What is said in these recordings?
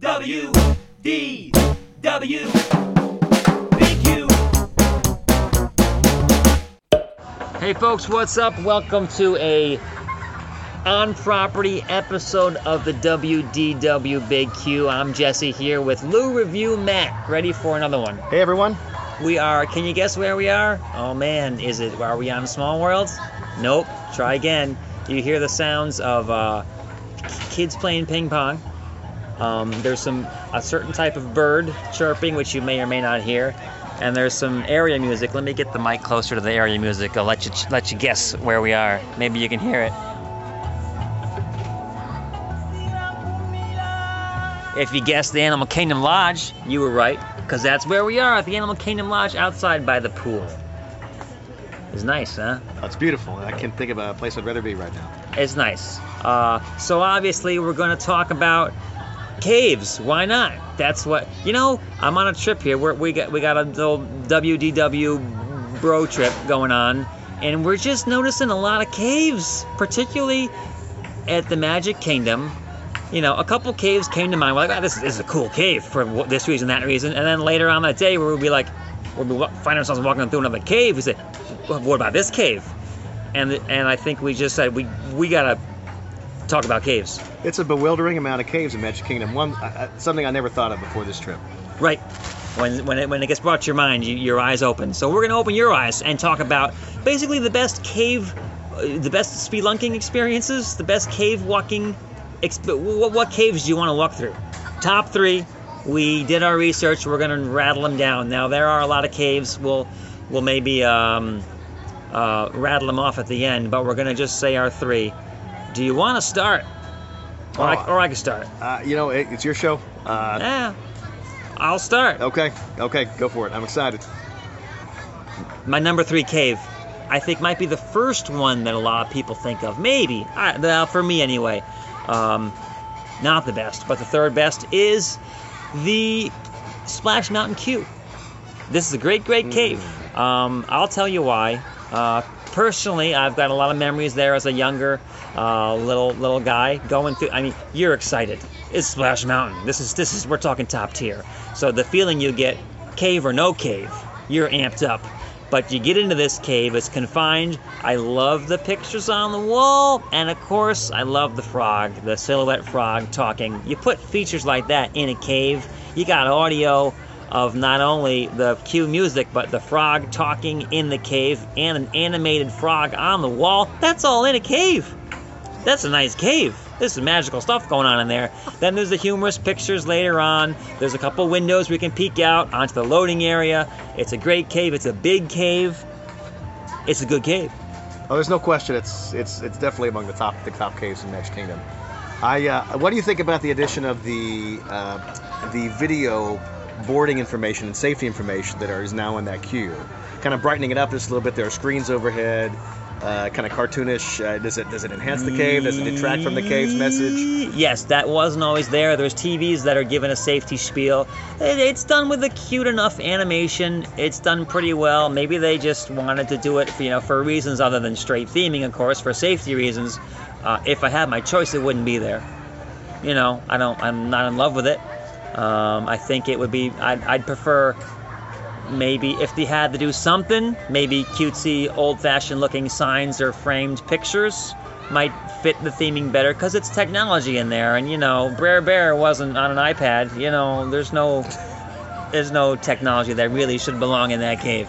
W D W Big Q. Hey folks, what's up? Welcome to a on-property episode of the WDW Big Q. I'm Jesse here with Lou Review Matt, ready for another one. Hey everyone. We are. Can you guess where we are? Oh man, is it? Are we on Small World? Nope. Try again. You hear the sounds of uh, kids playing ping pong. Um, there's some a certain type of bird chirping, which you may or may not hear, and there's some area music. Let me get the mic closer to the area music. I'll let you let you guess where we are. Maybe you can hear it. If you guessed the Animal Kingdom Lodge, you were right, because that's where we are at the Animal Kingdom Lodge outside by the pool. It's nice, huh? That's beautiful. I can't think of a place I'd rather be right now. It's nice. Uh, so obviously we're going to talk about caves. Why not? That's what you know. I'm on a trip here. We're, we got we got a little WDW bro trip going on, and we're just noticing a lot of caves, particularly at the Magic Kingdom. You know, a couple caves came to mind. We're like, oh, this, is, this is a cool cave for this reason, that reason. And then later on that day, we'll be like, we'll be, find ourselves walking through another cave. We say, well, what about this cave? And and I think we just said we we gotta talk about caves. It's a bewildering amount of caves in Magic Kingdom. One, uh, something I never thought of before this trip. Right. When, when, it, when it gets brought to your mind, you, your eyes open. So we're going to open your eyes and talk about basically the best cave, uh, the best spelunking experiences, the best cave walking. Exp- what, what caves do you want to walk through? Top three. We did our research. We're going to rattle them down. Now there are a lot of caves. We'll we'll maybe um, uh, rattle them off at the end, but we're going to just say our three. Do you want to start? Or, I, Oh. or I can start. Uh, you know, it, it's your show. Uh, Yeah. I'll start. okay, okay, go for it. I'm excited. My number three cave, I think, might be the first one that a lot of people think of. Maybe, I, well, for me anyway. Um, not the best, but the third best is the Splash Mountain Q. This is a great, great cave. Um, I'll tell you why. Uh, personally, I've got a lot of memories there as a younger uh, little little guy going through. I mean, you're excited. It's Splash Mountain. This is this is we're talking top tier. So the feeling you get, cave or no cave, you're amped up. But you get into this cave, it's confined. I love the pictures on the wall, and of course, I love the frog, the silhouette frog talking. You put features like that in a cave, you got audio of not only the cue music, but the frog talking in the cave and an animated frog on the wall. That's all in a cave. That's a nice cave. There's some magical stuff going on in there. Then there's the humorous pictures later on. There's a couple windows we can peek out onto the loading area. It's a great cave. It's a big cave. It's a good cave. Oh, there's no question. It's it's it's definitely among the top the top caves in Magic Kingdom. I uh, what do you think about the addition of the uh, the video boarding information and safety information that are, is now in that queue? Kind of brightening it up just a little bit. There are screens overhead. Uh, kind of cartoonish. Uh, does it does it enhance the cave? Does it detract from the cave's message? Yes, that wasn't always there. There's TVs that are given a safety spiel. It- It's done with a cute enough animation. It's done pretty well. Maybe they just wanted to do it, for, you know, for reasons other than straight theming, of course, for safety reasons. Uh, if I had my choice, it wouldn't be there. You know, I don't. I'm not in love with it. Um, I think it would be. I'd, I'd prefer maybe if they had to do something, maybe cutesy, old-fashioned looking signs or framed pictures might fit the theming better because it's technology in there. And you know, Brer Bear wasn't on an iPad. You know, there's no, there's no technology that really should belong in that cave.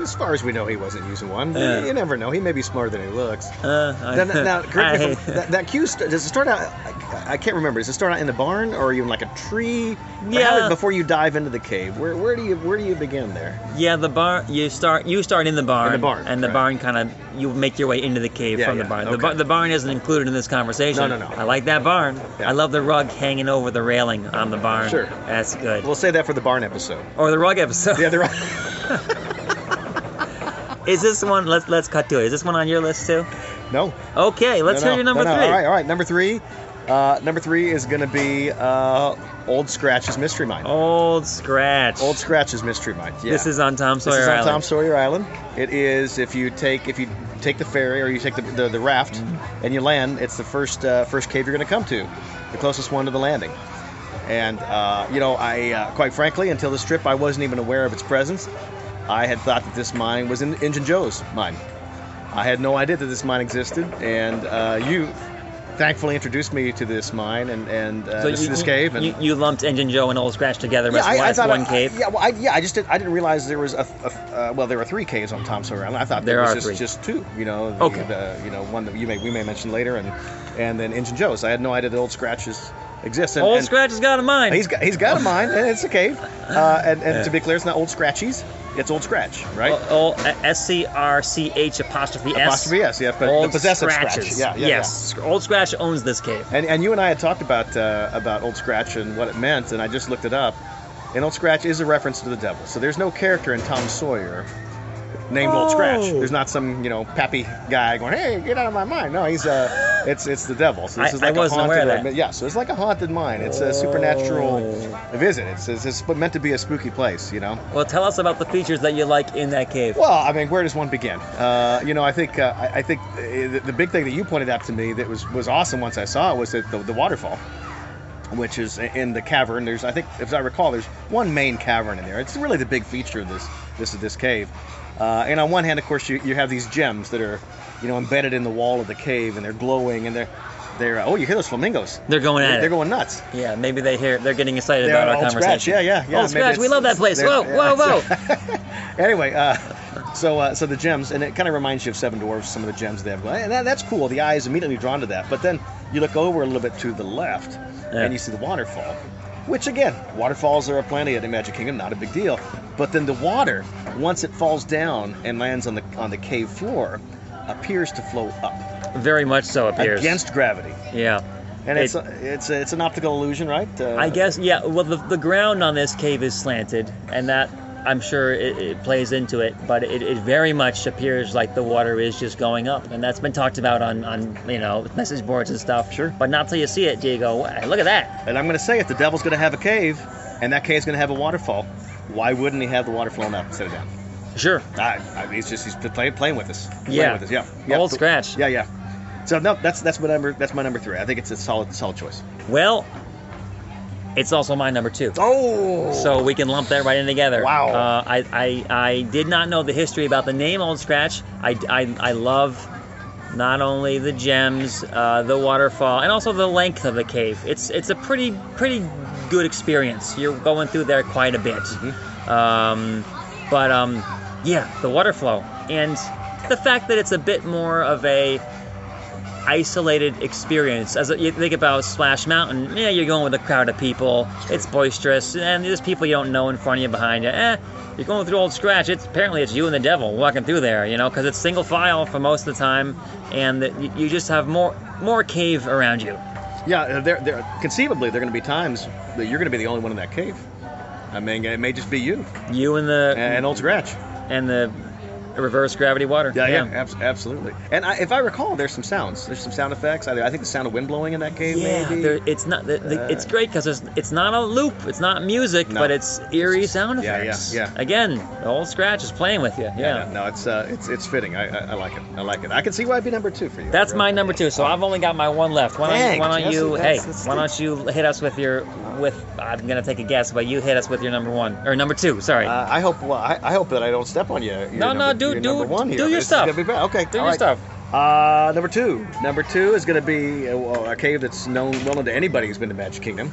As far as we know, he wasn't using one. Yeah. You never know. He may be smarter than he looks. Uh, I- Then, now, correct me I- if I'm- that, that queue st- does it start out? I, I can't remember. Does it start out in the barn or in like a tree? Yeah. did- before you dive into the cave, where, where do you where do you begin there? Yeah, the barn. You start. You start in the barn. In the barn, And the barn kind of. You make your way into the cave Yeah, from the yeah, barn. The, bar, the barn isn't included in this conversation. No, no, no. I like that barn. Yeah. I love the rug hanging over the railing on the barn. Sure. That's good. We'll say that for the barn episode. or the rug episode. Yeah, the rug. Is this one? Let's let's cut to it. Is this one on your list too? no. Okay, let's no, hear your number no, no. three. All right, all right. Number three. Uh, number three is going to be uh, Old Scratch's Mystery Mine. Old Scratch. Old Scratch's Mystery Mine. Yeah. This is on Tom Sawyer Island. This is on Island. Tom Sawyer Island. It is if you take if you take the ferry or you take the, the, the raft Mm-hmm. and you land, it's the first uh, first cave you're going to come to, the closest one to the landing. And uh, you know, I uh, quite frankly, until this trip, I wasn't even aware of its presence. I had thought that this mine was in Injun Joe's mine. I had no idea that this mine existed, and uh, you thankfully introduced me to this mine and and uh, So this, you, this cave. And you, you lumped Injun Joe and Old Scratch together as one, as thought one I- cave. yeah, well, I, yeah, I just did, I didn't realize there was a, a uh, well, there were three caves on Tom Sawyer Island. I thought there, There was just, three. just two. You know, the, Okay. the, you know one that you may we may mention later, and and then Injun Joe's. I had no idea that Old Scratches exists. And, Old and Scratch has got a mind. He's got he's got a mine, and it's a cave. Uh, and and to be clear, it's not Old Scratchies. It's Old Scratch, right? O- O- S C R C H apostrophe S. Apostrophe S, yeah, but Old the possessive Scratches. scratch. Yeah, yeah, yes. Old Scratch owns this cave. And, and you and I had talked about uh, about Old Scratch and what it meant, and I just looked it up. And Old Scratch is a reference to the devil. So there's no character in Tom Sawyer named Old Scratch. Oh. There's not some you know pappy guy going, "Hey, get out of my mind." No, he's uh, it's it's the devil. So this I- is like a wasn't haunted. aware of that. Yeah, so it's like a haunted mine. It's a supernatural Oh. visit. It's, it's, it's meant to be a spooky place, you know. Well, tell us about the features that you like in that cave. Well, I mean, where does one begin? Uh, you know, I think uh, I, I think uh, the, the big thing that you pointed out to me that was was awesome once I saw it was that the, the waterfall, which is in the cavern. There's, I think, if I recall, there's one main cavern in there. It's really the big feature of this this this cave. Uh, and on one hand, of course, you, you have these gems that are, you know, embedded in the wall of the cave, and they're glowing, and they're they're oh, you hear those flamingos? They're going at They're, it. they're going nuts. Yeah, maybe they hear. They're getting excited They're about our conversation. Scratch, yeah, yeah, yeah. Old Scratch, we love that place. Whoa, yeah, whoa, whoa. anyway, uh, so uh, so the gems, and it kind of reminds you of Seven Dwarfs. Some of the gems they have, and that, that's cool. The eye is immediately drawn to that. But then you look over a little bit to the left, Yeah. and you see the waterfall. Which again, waterfalls are aplenty at the Magic Kingdom, not a big deal. But then the water, once it falls down and lands on the on the cave floor, appears to flow up Very much so appears. against gravity. Yeah. And It- it's a, it's a, it's an optical illusion, right? Uh, I guess, yeah. Well, the, the ground on this cave is slanted, and that I'm sure it, it plays into it. But it, it very much appears like the water is just going up, and that's been talked about on, on you know message boards and stuff. Sure. But not till you see it do you go, "Wow, look at that. And I'm going to say, if the devil's going to have a cave, and that cave's going to have a waterfall, why wouldn't he have the water flowing up instead of down? Sure. I, I mean, he's just he's playing playing with us. Playing Yeah. with us. Yeah. yeah. Old Scratch. Yeah, yeah. So no, that's that's my number. That's my number three. I think it's a solid solid choice. Well, it's also my number two. Oh. So we can lump that right in together. Wow. Uh, I, I, I did not know the history about the name Old Scratch. I, I, I love not only the gems, uh, the waterfall, and also the length of the cave. It's it's a pretty pretty good experience. You're going through there quite a bit. Um, but um, yeah, the water flow and the fact that it's a bit more of a isolated experience. As you think about Splash Mountain, yeah, you're going with a crowd of people. It's boisterous, and there's people you don't know in front of you, behind you. Eh, you're going through Old Scratch. It's apparently it's you and the devil walking through there, you know, because it's single file for most of the time, and you you just have more more cave around you. Yeah, uh, there, there conceivably there are going to be times that you're going to be the only one in that cave. I mean, it may just be you You and the and Old Scratch. and the reverse gravity water. Yeah, yeah, abs- absolutely. And I, if I recall, there's some sounds. There's some sound effects. I, I think the sound of wind blowing in that cave. Yeah, maybe. there, it's not. The, the, it's Uh, great because it's, it's not a loop. It's not music, No. but it's eerie sound effects. Yeah, yeah, yeah. Again, the old scratch is playing with you. Yeah. Yeah, no, no, it's uh, it's it's fitting. I, I I like it. I like it. I can see why it'd be number two for you. That's Really. my number two. So I've only got my one left. Why don't, Dang, why don't you? that's- hey, that's why don't you hit us with your with? I'm gonna take a guess, but you hit us with your number one or number two. Sorry. Uh, I hope. Well, I, I hope that I don't step on you. No, no, number, do- your do- number one do your This is stuff. gonna be bad. Okay, Do all your right. stuff. Uh, number two. Number two is going to be uh, well, a cave that's known well known to anybody who's been to Magic Kingdom.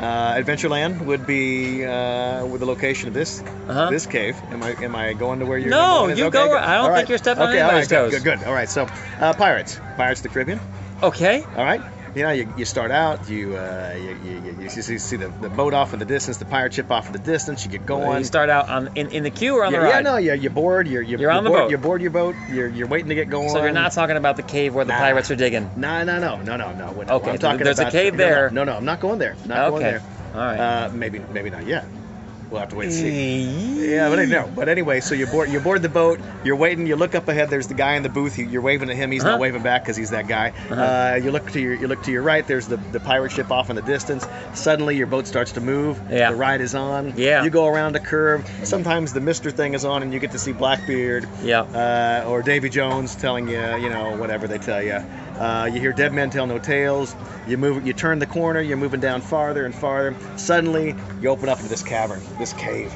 Uh, Adventureland would be uh, with the location of this Uh-huh. this cave. Am I am I going to where you're? Going? No, number one is? you go good. I don't All think you're stepping on okay, all right, anybody's good, toes. Good, good. All right. So, uh, Pirates, Pirates of the Caribbean. Okay. All right. You know, you, you start out, you, uh, you, you, you, you see, see the, the boat off in the distance, the pirate ship off in the distance. You get going. You start out on in, in the queue or on yeah, the yeah, ride. no, you're, you're bored. You're, you're, You're on the boat. You're bored your boat. You're, you're waiting to get going. So you're not talking about the cave where the Nah. pirates are digging. No, no, no, no, no, no. Okay, I'm talking there's a cave no, no, there. No, no, I'm not going there. Not going there. All right. Uh, maybe, maybe not yet. We'll have to wait and see. Yeah, but I know. But anyway, so you board you board the boat. You're waiting. You look up ahead. There's the guy in the booth. You- You're waving at him. He's Uh-huh. not waving back because he's that guy. uh Uh-huh. you look to your you look to your right. There's the the pirate ship off in the distance. Suddenly your boat starts to move. Yeah. The ride is on. Yeah. You go around a curve. Sometimes the Mister thing is on, and you get to see Blackbeard. Yeah. Uh, or Davy Jones telling you, you know, whatever they tell you. Uh, you hear Dead Men Tell No Tales. You move, you turn the corner. You're moving down farther and farther. Suddenly, you open up into this cavern, this cave,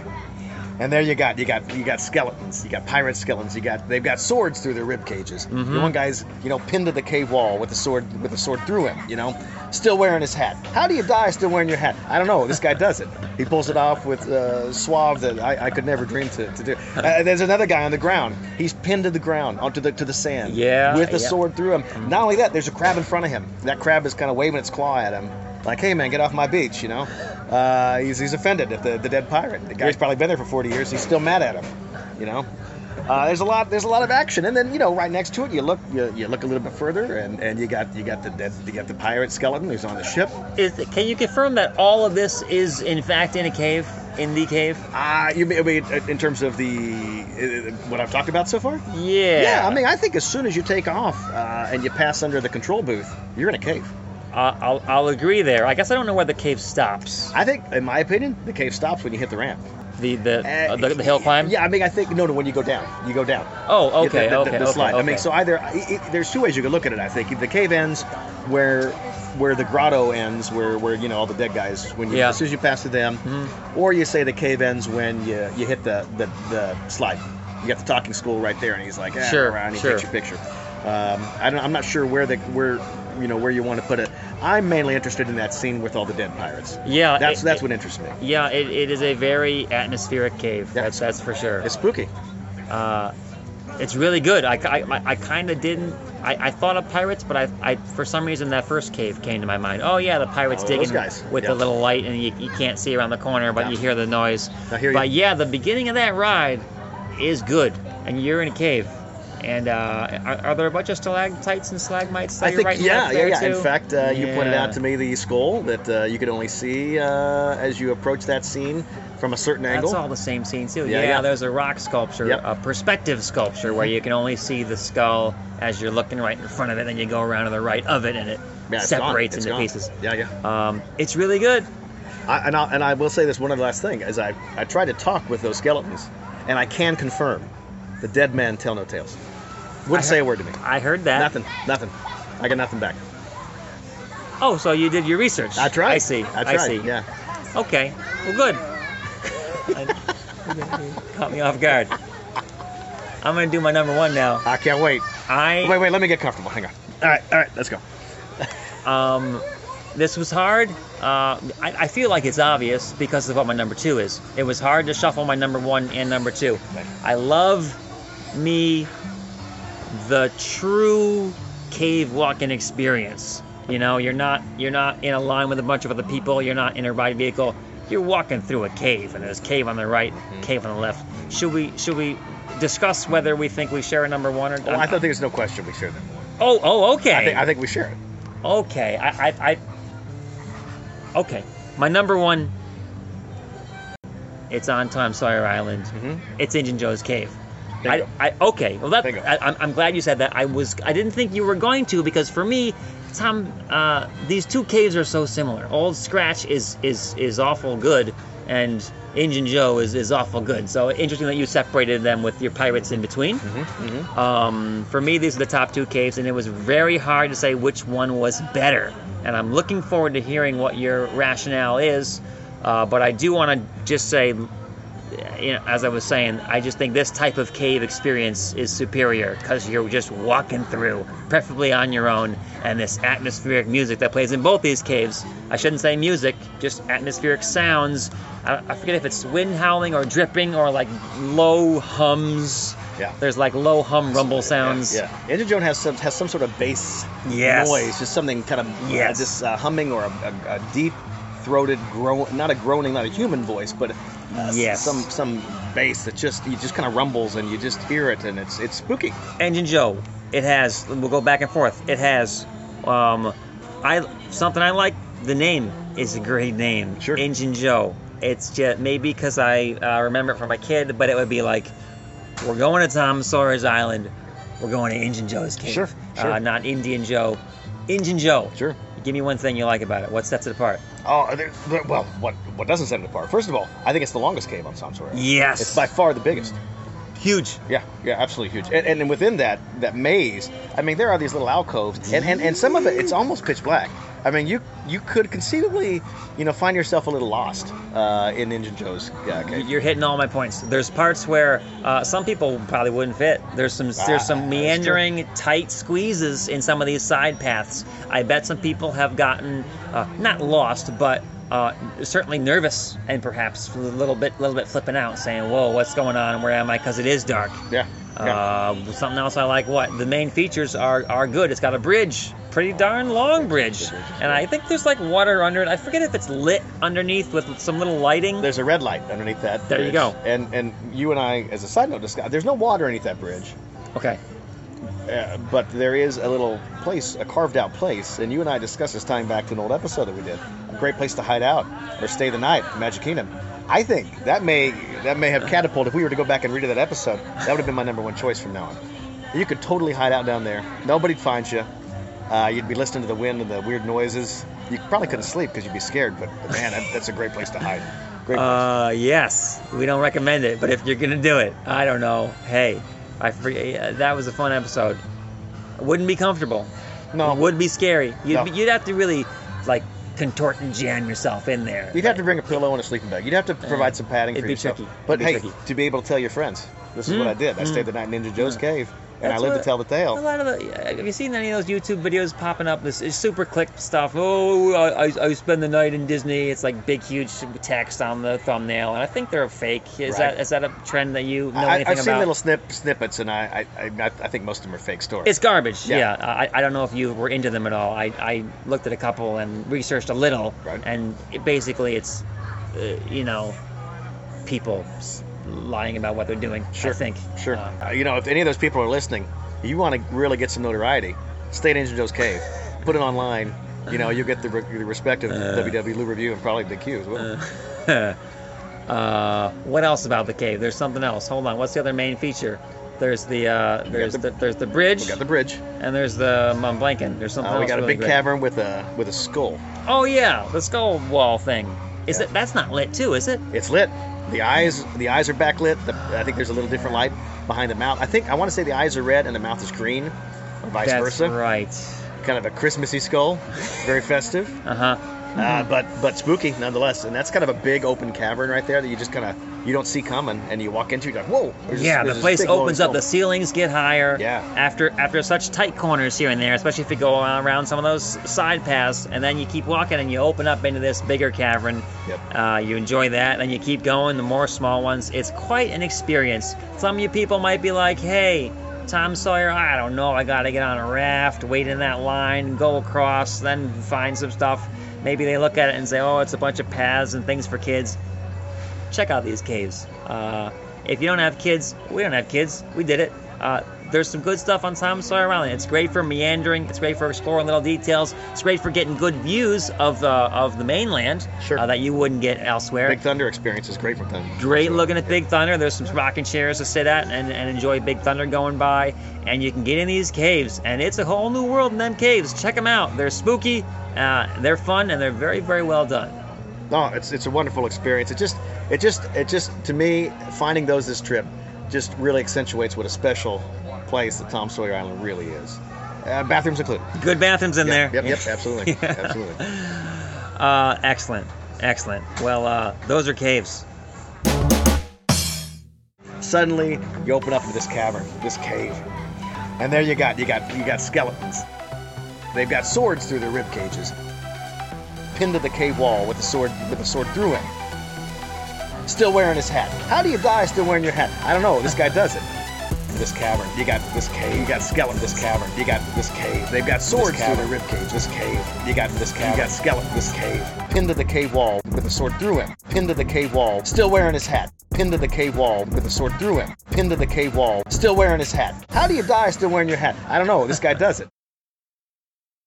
and there you got you got you got skeletons. You got pirate skeletons. You got they've got swords through their rib cages. Mhm. The one guy's you know pinned to the cave wall with a sword with a sword through him. You know, still wearing his hat. How do you die still wearing your hat? I don't know. This guy does it. He pulls it off with uh, suave that I, I could never dream to, to do. Uh, there's another guy on the ground. He's pinned to the ground onto the to the sand. Yeah, With a yeah. sword through him. Not only that, there's a crab in front of him. That crab is kind of waving its claw at him. Like, hey man, get off my beach, you know. Uh, he's, he's offended at the, the dead pirate. The guy's probably been there for 40 years. He's still mad at him, you know. Uh, there's a lot. There's a lot of action, and then you know, right next to it, you look. You, you look a little bit further, and, and you got you got the dead. You got the pirate skeleton who's on the ship. Is, can you confirm that all of this is in fact in a cave, in the cave? Uh, you mean, I mean in terms of the uh, what I've talked about so far? Yeah. Yeah, I mean, I think as soon as you take off uh, and you pass under the control booth, you're in a cave. I'll, I'll agree there. I guess I don't know where the cave stops. I think, in my opinion, the cave stops when you hit the ramp. The the Uh, uh, the, the hill climb. Yeah, I mean, I think no, no. When you go down, you go down. Oh, okay, the, the- okay, the okay, slide. I mean, so either it, it- there's two ways you could look at it. I think the cave ends where where the grotto ends, where where you know all the dead guys when you Yeah. as soon as you pass to them, Mhm. or you say the cave ends when you you hit the the, the slide. You got the talking school right there, and he's like, ah, Sure, around, he sure. your picture. Um, I don't, I'm not sure where the where you know where you want to put it. I'm mainly interested in that scene with all the dead pirates. Yeah. That's it- that's what interests me. Yeah, it, it is a very atmospheric cave. That's that's for sure. It's spooky. Uh, it's really good. I, I, I kind of didn't. I, I thought of pirates, but I, I for some reason that first cave came to my mind. Oh yeah, the pirates Oh, digging with Yeah. the little light, and you, you can't see around the corner, but Yeah. you hear the noise. I hear you. But yeah, the beginning of that ride is good, and you're in a cave. And uh, are, are there a bunch of stalactites and stalagmites that I you're think writing yeah, yeah, yeah. too? In fact, uh, you pointed out to me the skull that uh, you could only see uh, as you approach that scene from a certain angle. That's all the same scene too. Yeah, Yeah, yeah. there's a rock sculpture, Yep. a perspective sculpture where you can only see the skull as you're looking right in front of it, and you go around to the right of it, and it Yeah, separates into gone. pieces. Yeah, yeah. Um, it's really good. I, and, I, and I will say this one other last thing is I, I tried to talk with those skeletons, and I can confirm the dead men tell no tales. Wouldn't say heard- a word to me. I heard that. Nothing, nothing. I got nothing back. Oh, so you did your research? I tried. I see. I tried. see. Yeah. Okay. Well, good. Caught me off guard. I'm gonna do my number one now. I can't wait. I Wait, wait. Let me get comfortable. Hang on. All right, all right. Let's go. Um, this was hard. Uh, I, I feel like it's obvious because of what my number two is. It was hard to shuffle my number one and number two. I love me the true cave walking experience. You know, you're not you're not in a line with a bunch of other people. You're not in a ride vehicle. You're walking through a cave, and there's cave on the right, Mm-hmm. cave on the left. Should we should we discuss whether we think we share a number one or? Well, I thought there's no question we share them. Oh oh okay. I think I think we share it. Okay, I, I, I, okay. My number one. It's on Tom Sawyer Island. Mhm. It's Injun Joe's cave. I, I, okay. Well, that I, I'm, I'm glad you said that. I was. I didn't think you were going to because for me, Tom, uh, these two caves are so similar. Old Scratch is is is awful good, and Injun Joe is is awful good. So interesting that you separated them with your pirates in between. Mm-hmm. Um, for me, these are the top two caves, and it was very hard to say which one was better. And I'm looking forward to hearing what your rationale is. Uh, but I do want to just say, you know, as I was saying, I just think this type of cave experience is superior because you're just walking through, preferably on your own, and this atmospheric music that plays in both these caves. I shouldn't say music, just atmospheric sounds. I, I forget if it's wind howling or dripping or like low hums. Yeah. There's like low hum rumble sounds. Yeah, yeah. Injun Joe's has some has some sort of bass Yes. noise, just something kind of Yes. uh, just uh, humming or a, a, a deep throated groan, not a groaning, not a human voice, but uh, Yes. some some bass that just you just kind of rumbles and you just hear it and it's it's spooky. Injun Joe. It has. We'll go back and forth. It has. Um, I something I like. The name is a great name. Sure. Injun Joe. It's just maybe because I uh, remember it from a kid, but it would be like, we're going to Tom Sawyer's Island. We're going to Injun Joe's cave. Sure, sure. Uh, not Indian Joe. Injun Joe. Sure. Give me one thing you like about it. What sets it apart? Oh, well, what what doesn't set it apart? First of all, I think it's the longest cave on Sawyer. Yes. It's by far the biggest. Huge. Yeah, yeah, absolutely huge. And, and within that that maze, I mean, there are these little alcoves, and, and, and some of it it's almost pitch black. I mean, you you could conceivably, you know, find yourself a little lost uh, in Ninja Joe's uh, cave. You're hitting all my points. There's parts where uh, some people probably wouldn't fit. There's some Ah, there's some meandering, tight squeezes in some of these side paths. I bet some people have gotten uh, not lost, but uh, certainly nervous and perhaps a little bit little bit flipping out, saying, "Whoa, what's going on? Where am I?" Because it is dark. Yeah, yeah. Uh, something else I like. What the main features are are good. It's got a bridge, pretty darn long bridge, bridge and I think there's like water under it. I forget if it's lit underneath with some little lighting. There's a red light underneath that. There you go. And and you and I, as a side note, discussed, there's no water underneath that bridge. Okay. Uh, but there is a little place, a carved out place, and you and I discussed this tying back to an old episode that we did. A great place to hide out or stay the night, Magic Kingdom. I think that may that may have catapulted. If we were to go back and read that episode, that would have been my number one choice from now on. You could totally hide out down there. Nobody'd find you. Uh, you'd be listening to the wind and the weird noises. You probably couldn't sleep because you'd be scared. But man, that, that's a great place to hide. Great place. Uh, yes, we don't recommend it, but if you're gonna do it, I don't know. Hey, I forget. That was a fun episode. Wouldn't be comfortable. no, It would be scary. You'd, No. you'd have to really like contort and jam yourself in there. You'd have to bring a pillow and a sleeping bag. You'd have to provide some padding it'd for be yourself. tricky. But It'd be hey, tricky. to be able to tell your friends, this is Mm, what I did. I mm. stayed the night in Ninja Joe's cave, and I lived what- to tell the tale. A lot of the. Have you seen any of those YouTube videos popping up? This is super click stuff. Oh, I, I, I spend the night in Disney. It's like big, huge text on the thumbnail, and I think they're fake. Is Right. that is that a trend that you know I, anything I've seen about? little snip, snippets, and I, I, I, I think most of them are fake stories. It's garbage. Yeah. Yeah, I, I don't know if you were into them at all. I, I looked at a couple and researched a little, Right. and it, basically it's, uh, you know, people lying about what they're doing. Sure, I think. Sure. Uh, Uh, you know, if any of those people are listening, you want to really get some notoriety, stay at Ninja Joe's cave, put it online. You know, you'll get the, re- the respect of Uh. WW Lou Review and probably Big Q as well. uh, uh, what else about the cave? There's something else. Hold on. What's the other main feature? There's the uh, there's the- the, there's the bridge we got the bridge. and there's the I'm blanking. There's something Uh, we got a really big great. cavern with a with a skull. Oh yeah, the skull wall thing. Is Yeah. it? That's not lit too, is it? It's lit. The eyes the eyes are backlit. The, I think there's a little different light behind the mouth. I think I want to say the eyes are red and the mouth is green, or vice That's versa. right. Kind of a Christmassy skull, very festive, Uh huh. Uh, but but spooky nonetheless. And that's kind of a big open cavern right there that you just kind of you don't see coming, and you walk into. You're like, whoa! there's this- Yeah, the place opens up. The ceilings get higher. Yeah. After after such tight corners here and there, especially if you go around some of those side paths, and then you keep walking and you open up into this bigger cavern. Yep. Uh, you enjoy that, and you keep going. The more small ones, it's quite an experience. Some of you people might be like, "Hey, Tom Sawyer, I don't know. I gotta get on a raft, wait in that line, go across, then find some stuff." Maybe they look at it and say, "Oh, it's a bunch of paths and things for kids." check out these caves. Uh, if you don't have kids, we don't have kids. We did it. Uh, there's some good stuff on Tom Sawyer Island. It's great for meandering. It's great for exploring little details. It's great for getting good views of the of the mainland Sure. uh, that you wouldn't get elsewhere. Big Thunder experience is great for them. Great looking at Big Thunder. There's some rocking chairs to sit at and, and enjoy Big Thunder going by. And you can get in these caves, and it's a whole new world in them caves. Check them out. They're spooky, uh, they're fun, and they're very, very well done. No, it's it's a wonderful experience. It just it just it just to me finding those this trip just really accentuates what a special place that Tom Sawyer Island really is. Uh, bathrooms included. Good bathrooms in Yep, there. Yep, yep, absolutely, Yeah. absolutely. Uh, excellent, excellent. Well, uh, those are caves. Suddenly, you open up into this cavern, this cave, and there you got you got you got skeletons. They've got swords through their rib cages, pinned to the cave wall with the sword with the sword through him. Still wearing his hat. How do you die still wearing your hat? I don't know. This guy does it. This cavern. You got this cave. You got skeleton. This cavern. You got this cave. They've got swords through their rib cage. This cave. You got this cavern. You got skeleton. This cave. Pinned to the cave wall with a sword through him. Pinned to the cave wall. Still wearing his hat. Pinned to the cave wall with a sword through him. Pinned to the cave wall. Still wearing his hat. How do you die still wearing your hat? I don't know. This guy does it.